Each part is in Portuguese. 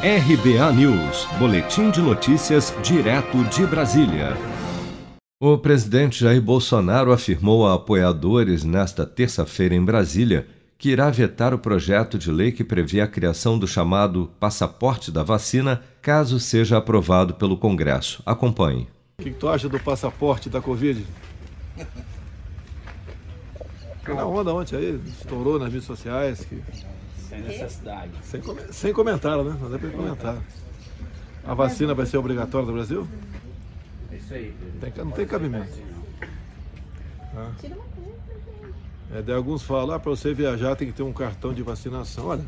RBA News, Boletim de Notícias, direto de Brasília. O presidente Jair Bolsonaro afirmou a apoiadores nesta terça-feira em Brasília que irá vetar o projeto de lei que prevê a criação do chamado passaporte da vacina, caso seja aprovado pelo Congresso. Acompanhe. O que, tu acha do passaporte da Covid? Na onda ontem aí, estourou nas redes sociais que sem necessidade. Sem, sem comentário, né? Não dá para comentar. A vacina vai ser obrigatória no Brasil? É isso aí. Tem, não tem cabimento. Ah. É, de alguns falam, ah, para você viajar tem que ter um cartão de vacinação. Olha,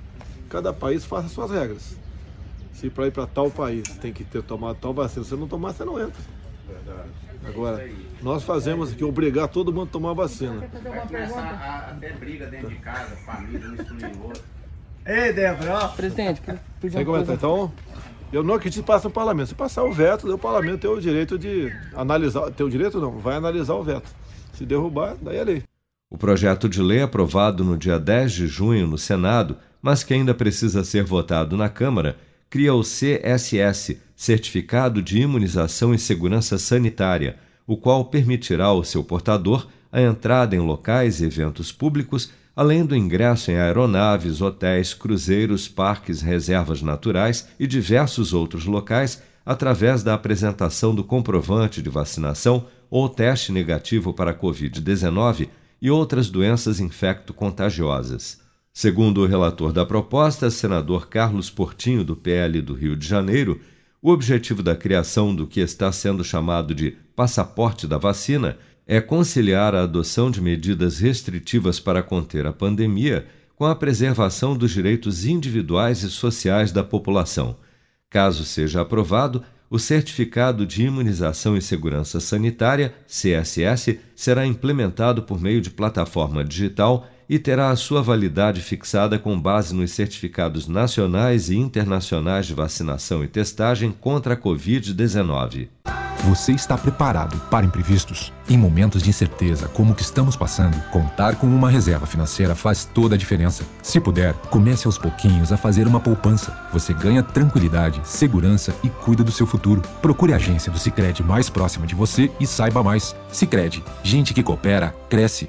cada país faça suas regras. Se para ir para tal país tem que ter tomado tal vacina, se não tomar, você não entra. Agora, nós fazemos aqui obrigar todo mundo a tomar vacina. Vai começar até briga dentro de casa, família, um excluindo outro. Ei, Débora, Presidente, Sem comentar. Então, eu não acredito que passe no parlamento. Se passar o veto, o parlamento tem o direito de analisar. Tem o direito não, vai analisar o veto. Se derrubar, daí é lei. O projeto de lei aprovado no dia 10 de junho no Senado, mas que ainda precisa ser votado na Câmara, cria o CSS, Certificado de Imunização e Segurança Sanitária, o qual permitirá ao seu portador a entrada em locais e eventos públicos além do ingresso em aeronaves, hotéis, cruzeiros, parques, reservas naturais e diversos outros locais, através da apresentação do comprovante de vacinação ou teste negativo para a Covid-19 e outras doenças infecto-contagiosas. Segundo o relator da proposta, senador Carlos Portinho, do PL do Rio de Janeiro, o objetivo da criação do que está sendo chamado de passaporte da vacina é conciliar a adoção de medidas restritivas para conter a pandemia com a preservação dos direitos individuais e sociais da população. Caso seja aprovado, o Certificado de Imunização e Segurança Sanitária, CSS, será implementado por meio de plataforma digital e terá a sua validade fixada com base nos certificados nacionais e internacionais de vacinação e testagem contra a Covid-19. Você está preparado para imprevistos? Em momentos de incerteza como o que estamos passando, contar com uma reserva financeira faz toda a diferença. Se puder, comece aos pouquinhos a fazer uma poupança. Você ganha tranquilidade, segurança e cuida do seu futuro. Procure a agência do Sicredi mais próxima de você e saiba mais. Sicredi, gente que coopera cresce.